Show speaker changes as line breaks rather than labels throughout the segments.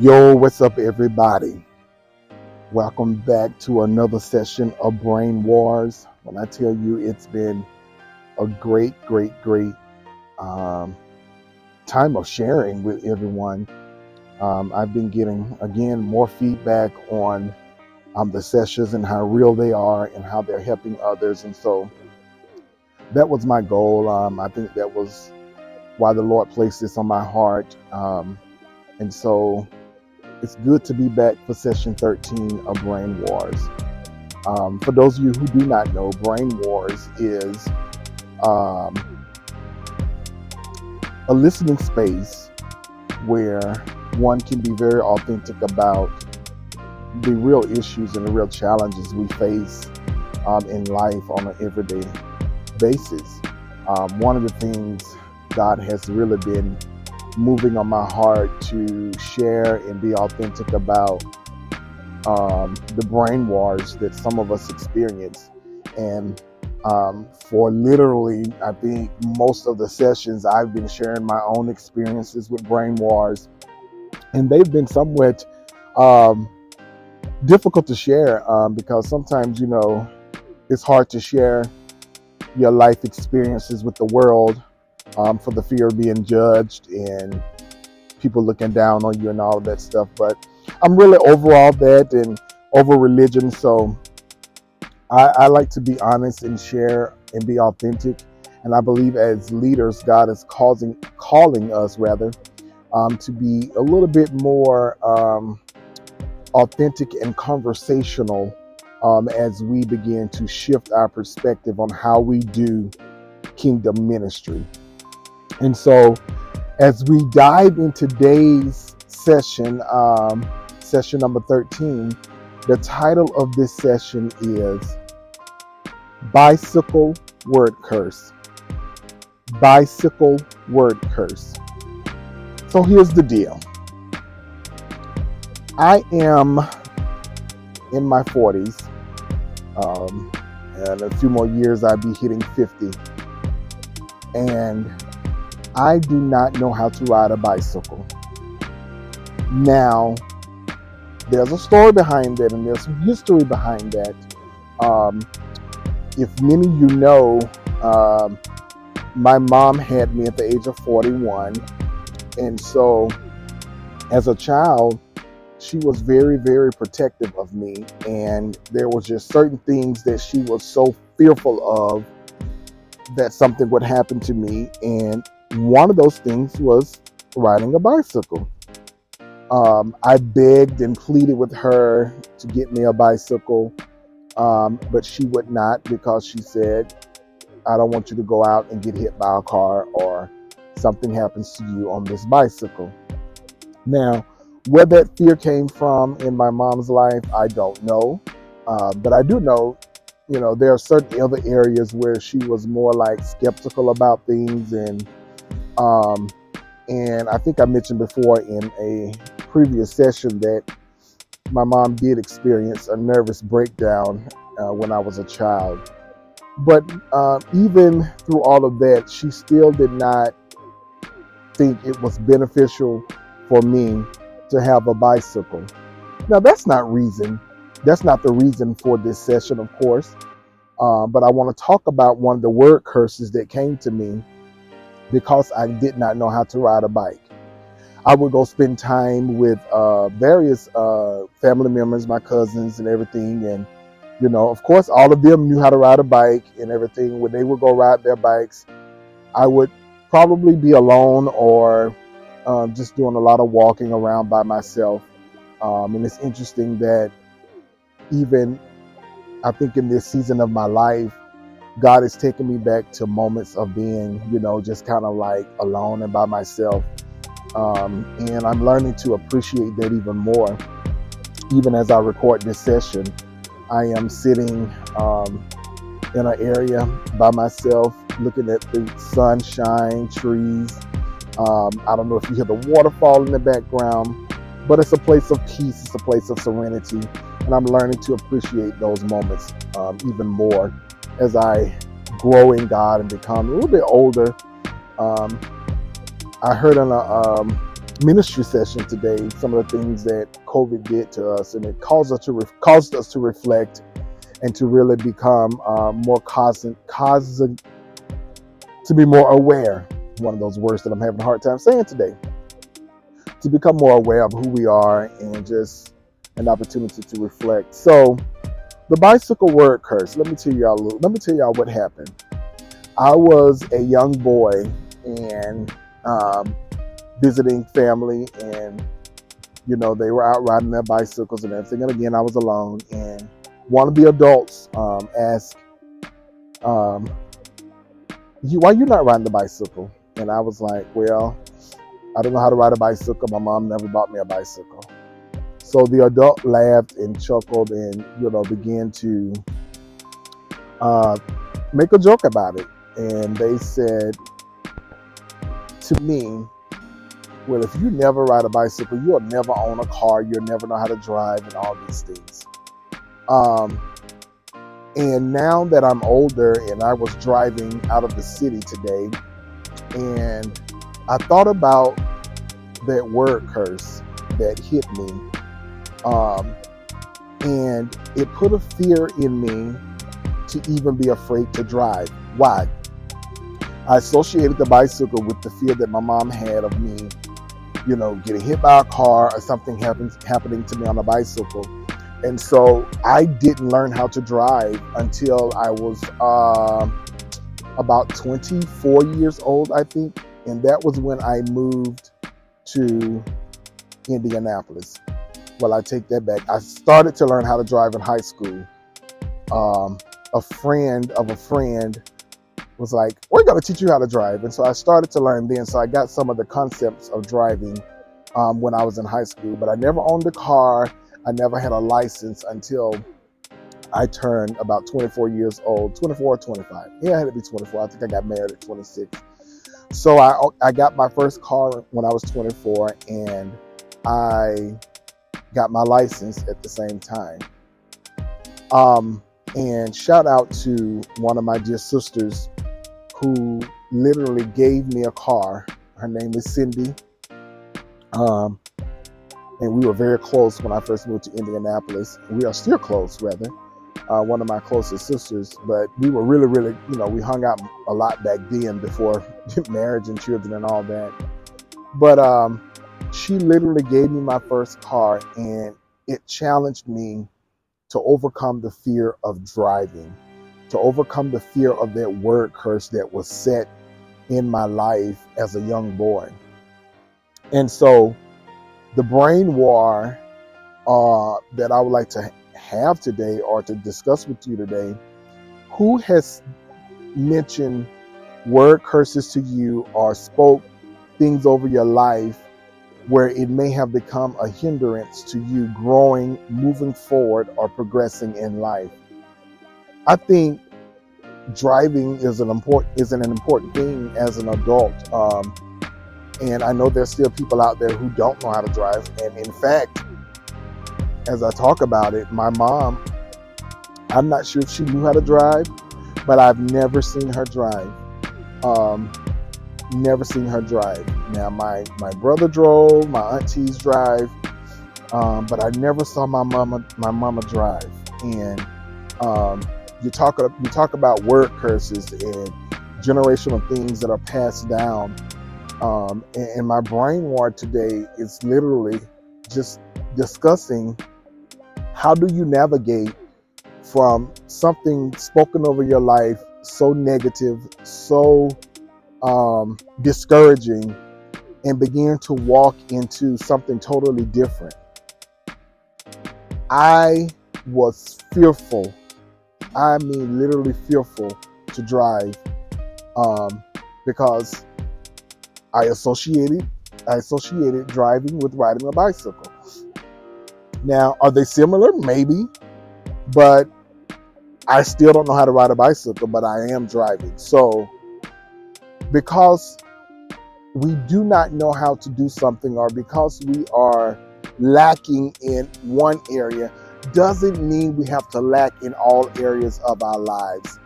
Yo, what's up, everybody? Welcome back to another session of Brain Wars. When I tell you it's been a great, great, great um, time of sharing with everyone, um, I've been getting, again, more feedback on um, the sessions and how real they are and how they're helping others. And so that was my goal. Um, I think that was why the Lord placed this on my heart. Um, and so it's good to be back for session 13 of Brain Wars. Um, for those of you who do not know, Brain Wars is um, a listening space where one can be very authentic about the real issues and the real challenges we face um, in life on an everyday basis. Um, one of the things God has really been moving on my heart to share and be authentic about um, the brain wars that some of us experience. And um, for literally, I think most of the sessions, I've been sharing my own experiences with brain wars, and they've been somewhat um, difficult to share um, because sometimes, you know, it's hard to share your life experiences with the world um, for the fear of being judged and people looking down on you and all of that stuff. But I'm really over all that and over religion. So I, I like to be honest and share and be authentic. And I believe as leaders, God is causing, calling us rather, um, to be a little bit more um, authentic and conversational um, as we begin to shift our perspective on how we do kingdom ministry. And so, as we dive in today's session, um, session number 13, the title of this session is Bicycle Word Curse. Bicycle Word Curse. So here's the deal I am in my 40s, um, and a few more years I'll be hitting 50. And I do not know how to ride a bicycle. Now, there's a story behind that and there's some history behind that. Um, if many of you know, um, my mom had me at the age of 41. And so, as a child, she was very, very protective of me. And there was just certain things that she was so fearful of that something would happen to me. And one of those things was riding a bicycle. Um, I begged and pleaded with her to get me a bicycle, um, but she would not because she said, I don't want you to go out and get hit by a car or something happens to you on this bicycle. Now, where that fear came from in my mom's life, I don't know. Uh, but I do know, you know, there are certain other areas where she was more like skeptical about things and um, and I think I mentioned before in a previous session that my mom did experience a nervous breakdown uh, when I was a child. But uh, even through all of that, she still did not think it was beneficial for me to have a bicycle. Now, that's not reason. That's not the reason for this session, of course. Uh, but I want to talk about one of the word curses that came to me because I did not know how to ride a bike. I would go spend time with uh, various uh, family members, my cousins, and everything. And, you know, of course, all of them knew how to ride a bike and everything. When they would go ride their bikes, I would probably be alone or um, just doing a lot of walking around by myself. Um, and it's interesting that even I think in this season of my life, God has taken me back to moments of being, you know, just kind of like alone and by myself. Um, and I'm learning to appreciate that even more. Even as I record this session, I am sitting um, in an area by myself, looking at the sunshine, trees. Um, I don't know if you hear the waterfall in the background, but it's a place of peace, it's a place of serenity. And I'm learning to appreciate those moments um, even more as I grow in God and become a little bit older. Um, I heard on a, um, ministry session today, some of the things that COVID did to us, and it caused us to re- caused us to reflect and to really become uh, more cosmic, cosmic, to be more aware. One of those words that I'm having a hard time saying today. To become more aware of who we are and just an opportunity to reflect. So, the bicycle word curse. Let me tell y'all. Let me tell y'all what happened. I was a young boy and um, visiting family, and you know they were out riding their bicycles and everything. And again, I was alone, and one of the adults um, asked, um, you, "Why you not riding the bicycle?" And I was like, "Well, I don't know how to ride a bicycle. My mom never bought me a bicycle." So the adult laughed and chuckled, and you know began to uh, make a joke about it. And they said to me, "Well, if you never ride a bicycle, you'll never own a car. You'll never know how to drive, and all these things." Um, and now that I'm older and I was driving out of the city today, and I thought about that word curse that hit me. Um, and it put a fear in me to even be afraid to drive. Why? I associated the bicycle with the fear that my mom had of me, you know, getting hit by a car or something happens happening to me on a bicycle. And so I didn't learn how to drive until I was uh, about 24 years old, I think. And that was when I moved to Indianapolis. Well, I take that back. I started to learn how to drive in high school. Um, a friend of a friend was like, We're going to teach you how to drive. And so I started to learn then. So I got some of the concepts of driving um, when I was in high school, but I never owned a car. I never had a license until I turned about 24 years old, 24 or 25. Yeah, I had to be 24. I think I got married at 26. So I, I got my first car when I was 24 and I got my license at the same time. Um, and shout out to one of my dear sisters who literally gave me a car. Her name is Cindy. Um, and we were very close when I first moved to Indianapolis. We are still close, rather. Uh, one of my closest sisters, but we were really, really, you know, we hung out a lot back then before marriage and children and all that. But um, she literally gave me my first car, and it challenged me to overcome the fear of driving, to overcome the fear of that word curse that was set in my life as a young boy. And so the brain war uh, that I would like to have today or to discuss with you today who has mentioned word curses to you or spoke things over your life where it may have become a hindrance to you growing, moving forward, or progressing in life. I think driving is an important is an important thing as an adult. Um, and I know there's still people out there who don't know how to drive. And in fact, as I talk about it, my mom, I'm not sure if she knew how to drive, but I've never seen her drive. Um, never seen her drive. Now, my, my brother drove, my aunties drive, um, but I never saw my mama my mama drive. And um, you talk you talk about word curses and generational things that are passed down um, and, and my brain war today is literally just discussing how do you navigate from something spoken over your life so negative, so um, discouraging, and begin to walk into something totally different. I was fearful. I mean, literally fearful to drive um, because I associated I associated driving with riding a bicycle. Now, are they similar? Maybe, but I still don't know how to ride a bicycle, but I am driving. So, because we do not know how to do something or because we are lacking in one area doesn't mean we have to lack in all areas of our lives.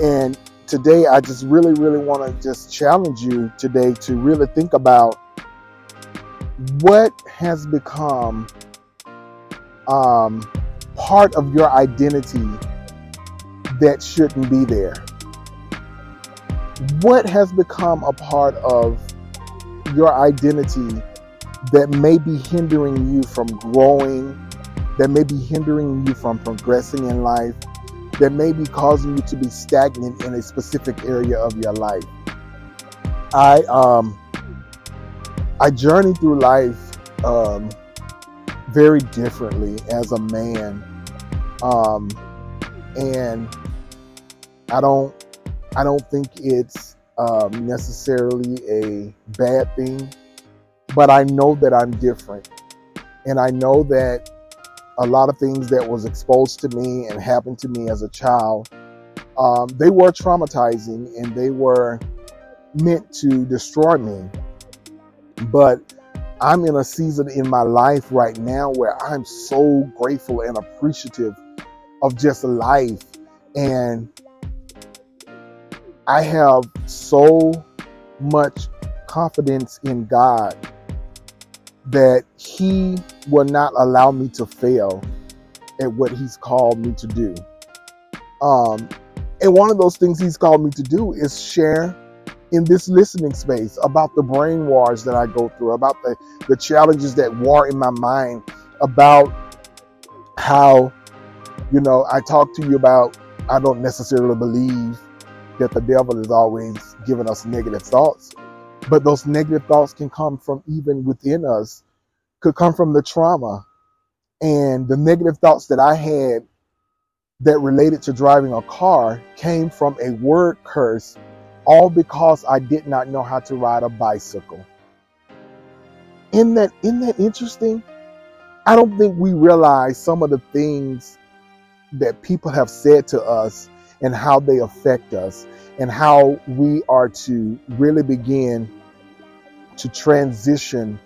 And today I just really, really want to just challenge you today to really think about what has become um, part of your identity that shouldn't be there? What has become a part of your identity that may be hindering you from growing, that may be hindering you from progressing in life, that may be causing you to be stagnant in a specific area of your life? I um I journey through life um, very differently as a man, um, and I don't I don't think it's um, necessarily a bad thing, but I know that I'm different, and I know that a lot of things that was exposed to me and happened to me as a child, um, they were traumatizing and they were meant to destroy me. But I'm in a season in my life right now where I'm so grateful and appreciative of just life. And I have so much confidence in God that He will not allow me to fail at what He's called me to do. Um, and one of those things He's called me to do is share in this listening space about the brain wars that I go through, about the, the challenges that war in my mind, about how, you know, I talk to you about, I don't necessarily believe that the devil is always giving us negative thoughts, but those negative thoughts can come from even within us, could come from the trauma. And the negative thoughts that I had that related to driving a car came from a word curse all because I did not know how to ride a bicycle. Isn't that, isn't that interesting? I don't think we realize some of the things that people have said to us and how they affect us and how we are to really begin to transition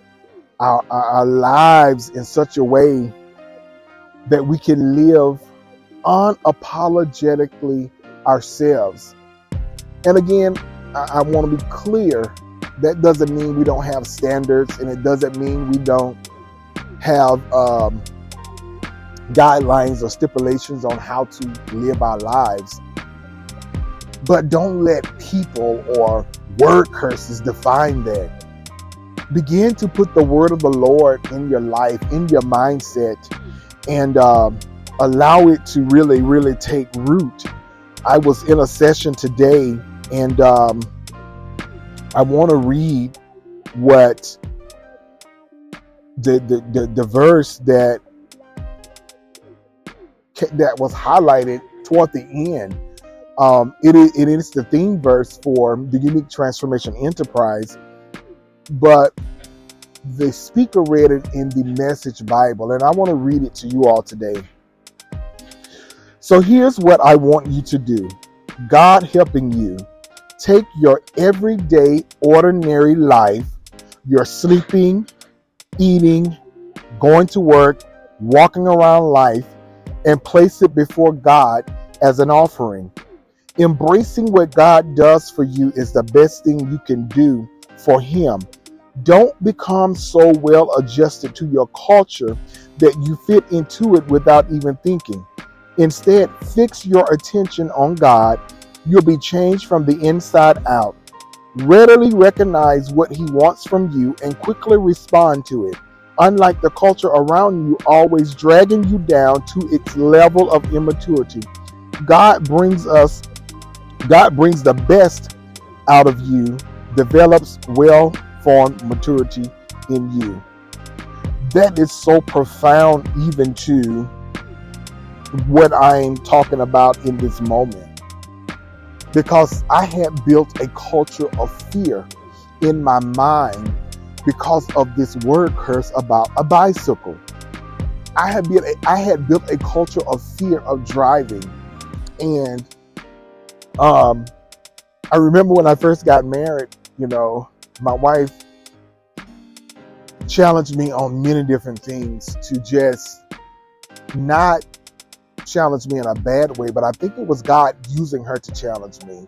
our, our, lives in such a way that we can live unapologetically ourselves and again, I, I want to be clear that doesn't mean we don't have standards, and it doesn't mean we don't have um, guidelines or stipulations on how to live our lives. But don't let people or word curses define that. Begin to put the word of the Lord in your life, in your mindset, and um, allow it to really, really take root. I was in a session today and um, I want to read what the, the, the, the verse that that was highlighted toward the end. Um, it, is, it is the theme verse for the Unique Transformation Enterprise, but the speaker read it in the Message Bible, and I want to read it to you all today. So here's what I want you to do God helping you take your everyday, ordinary life, your sleeping, eating, going to work, walking around life, and place it before God as an offering. Embracing what God does for you is the best thing you can do for Him. Don't become so well adjusted to your culture that you fit into it without even thinking. Instead, fix your attention on God You'll be changed from the inside out. Readily recognize what He wants from you and quickly respond to it, unlike the culture around you always dragging you down to its level of immaturity. God brings us, God brings the best out of you, develops well formed maturity in you. That is so profound, even to what I'm talking about in this moment because I had built a culture of fear in my mind because of this word curse about a bicycle. I had built a, I had built a culture of fear of driving, and um, I remember when I first got married. You know, my wife challenged me on many different things to just not challenge me in a bad way, but I think it was God using her to challenge me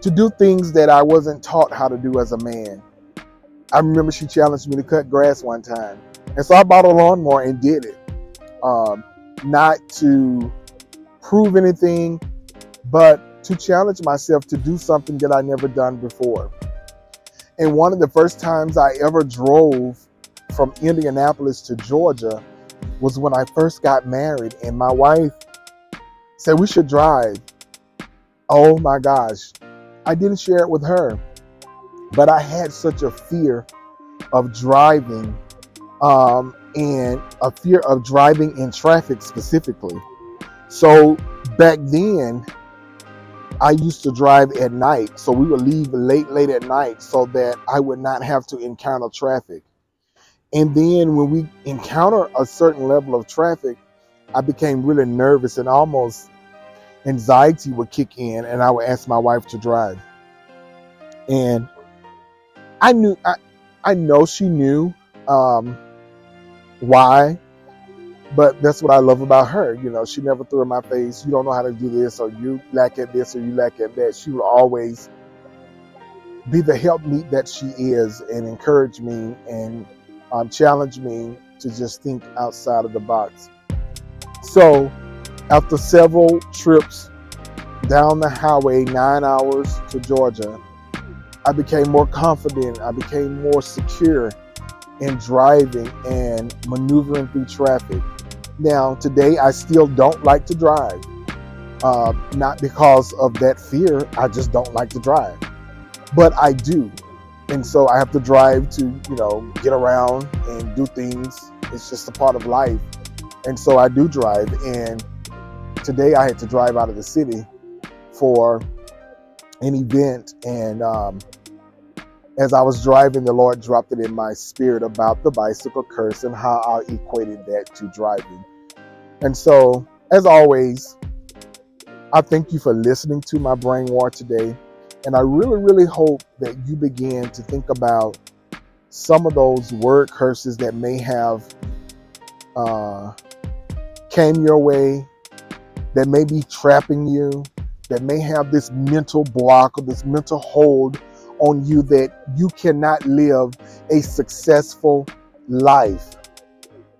to do things that I wasn't taught how to do as a man. I remember she challenged me to cut grass one time. And so I bought a lawnmower and did it. Um, not to prove anything, but to challenge myself to do something that I never done before. And one of the first times I ever drove from Indianapolis to Georgia was when I first got married, and my wife said we should drive. Oh my gosh. I didn't share it with her, but I had such a fear of driving um, and a fear of driving in traffic specifically. So back then, I used to drive at night. So we would leave late, late at night so that I would not have to encounter traffic. And then when we encounter a certain level of traffic, I became really nervous and almost anxiety would kick in and I would ask my wife to drive. And I knew I, I know she knew um, why, but that's what I love about her. You know, she never threw in my face, you don't know how to do this, or you lack at this, or you lack at that. She would always be the helpmeet that she is and encourage me and um, challenge me to just think outside of the box. So, after several trips down the highway, nine hours to Georgia, I became more confident. I became more secure in driving and maneuvering through traffic. Now, today, I still don't like to drive. Uh, not because of that fear, I just don't like to drive. But I do. And so I have to drive to, you know, get around and do things. It's just a part of life. And so I do drive. And today I had to drive out of the city for an event. And um, as I was driving, the Lord dropped it in my spirit about the bicycle curse and how I equated that to driving. And so, as always, I thank you for listening to my brain war today. And I really, really hope that you begin to think about some of those word curses that may have uh, came your way, that may be trapping you, that may have this mental block or this mental hold on you that you cannot live a successful life.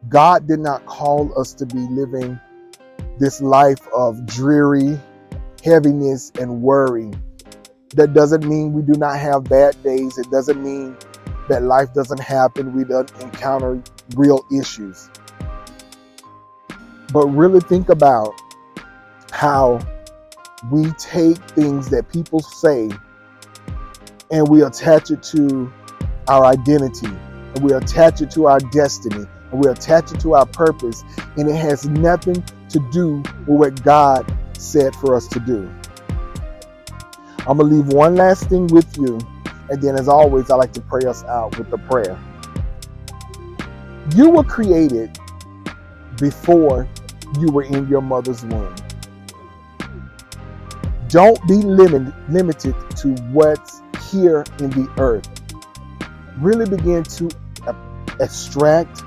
God did not call us to be living this life of dreary heaviness and worry. That doesn't mean we do not have bad days. It doesn't mean that life doesn't happen. We don't encounter real issues. But really think about how we take things that people say and we attach it to our identity and we attach it to our destiny and we attach it to our purpose and it has nothing to do with what God said for us to do. I'm going to leave one last thing with you and then as always I like to pray us out with the prayer. You were created before you were in your mother's womb. Don't be limit, limited to what's here in the earth. Really begin to uh, extract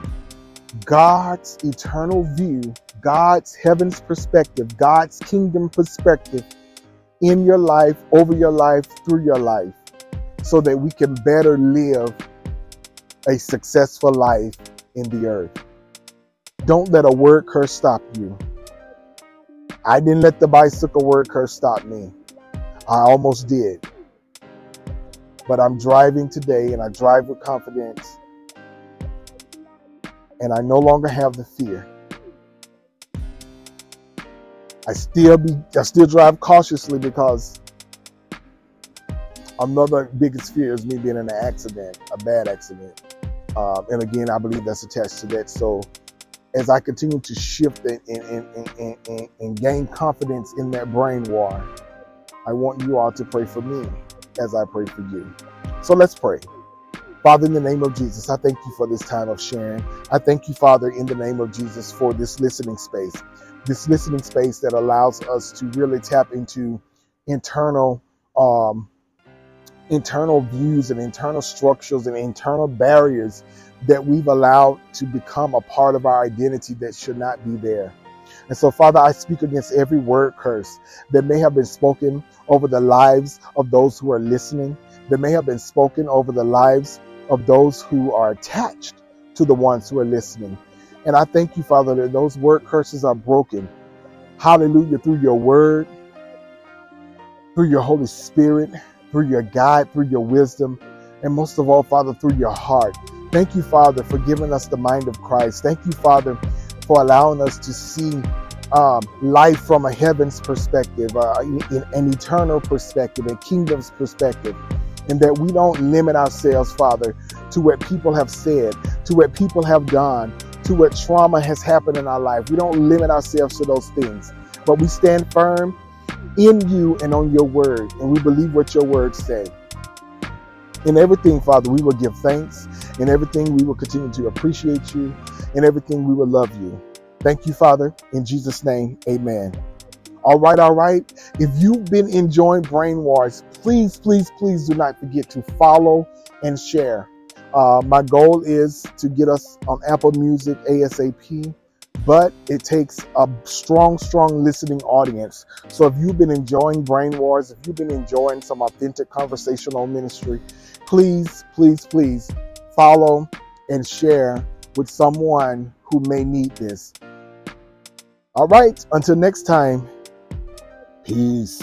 God's eternal view, God's heaven's perspective, God's kingdom perspective in your life, over your life, through your life, so that we can better live a successful life in the earth. Don't let a word curse stop you. I didn't let the bicycle word curse stop me. I almost did. But I'm driving today and I drive with confidence. And I no longer have the fear. I still be I still drive cautiously because another biggest fear is me being in an accident, a bad accident. Um, and again, I believe that's attached to that. So as I continue to shift and, and, and, and, and gain confidence in that brain war, I want you all to pray for me as I pray for you. So let's pray. Father, in the name of Jesus, I thank you for this time of sharing. I thank you, Father, in the name of Jesus, for this listening space, this listening space that allows us to really tap into internal, um, internal views and internal structures and internal barriers that we've allowed to become a part of our identity that should not be there. And so, Father, I speak against every word curse that may have been spoken over the lives of those who are listening, that may have been spoken over the lives of those who are attached to the ones who are listening. And I thank you, Father, that those word curses are broken. Hallelujah, through your word, through your Holy Spirit, through your guide, through your wisdom, and most of all, Father, through your heart. Thank you, Father, for giving us the mind of Christ. Thank you, Father, for allowing us to see um, life from a heaven's perspective, uh, an eternal perspective, a kingdom's perspective, and that we don't limit ourselves, Father, to what people have said, to what people have done, to what trauma has happened in our life. We don't limit ourselves to those things, but we stand firm in you and on your word, and we believe what your words say. In everything, Father, we will give thanks. In everything, we will continue to appreciate you. In everything, we will love you. Thank you, Father. In Jesus' name, amen. All right, all right. If you've been enjoying Brain Wars, please, please, please do not forget to follow and share. Uh, my goal is to get us on Apple Music ASAP, but it takes a strong, strong listening audience. So if you've been enjoying Brain Wars, if you've been enjoying some authentic conversational ministry, please, please, please follow and share with someone who may need this. All right, until next time, peace.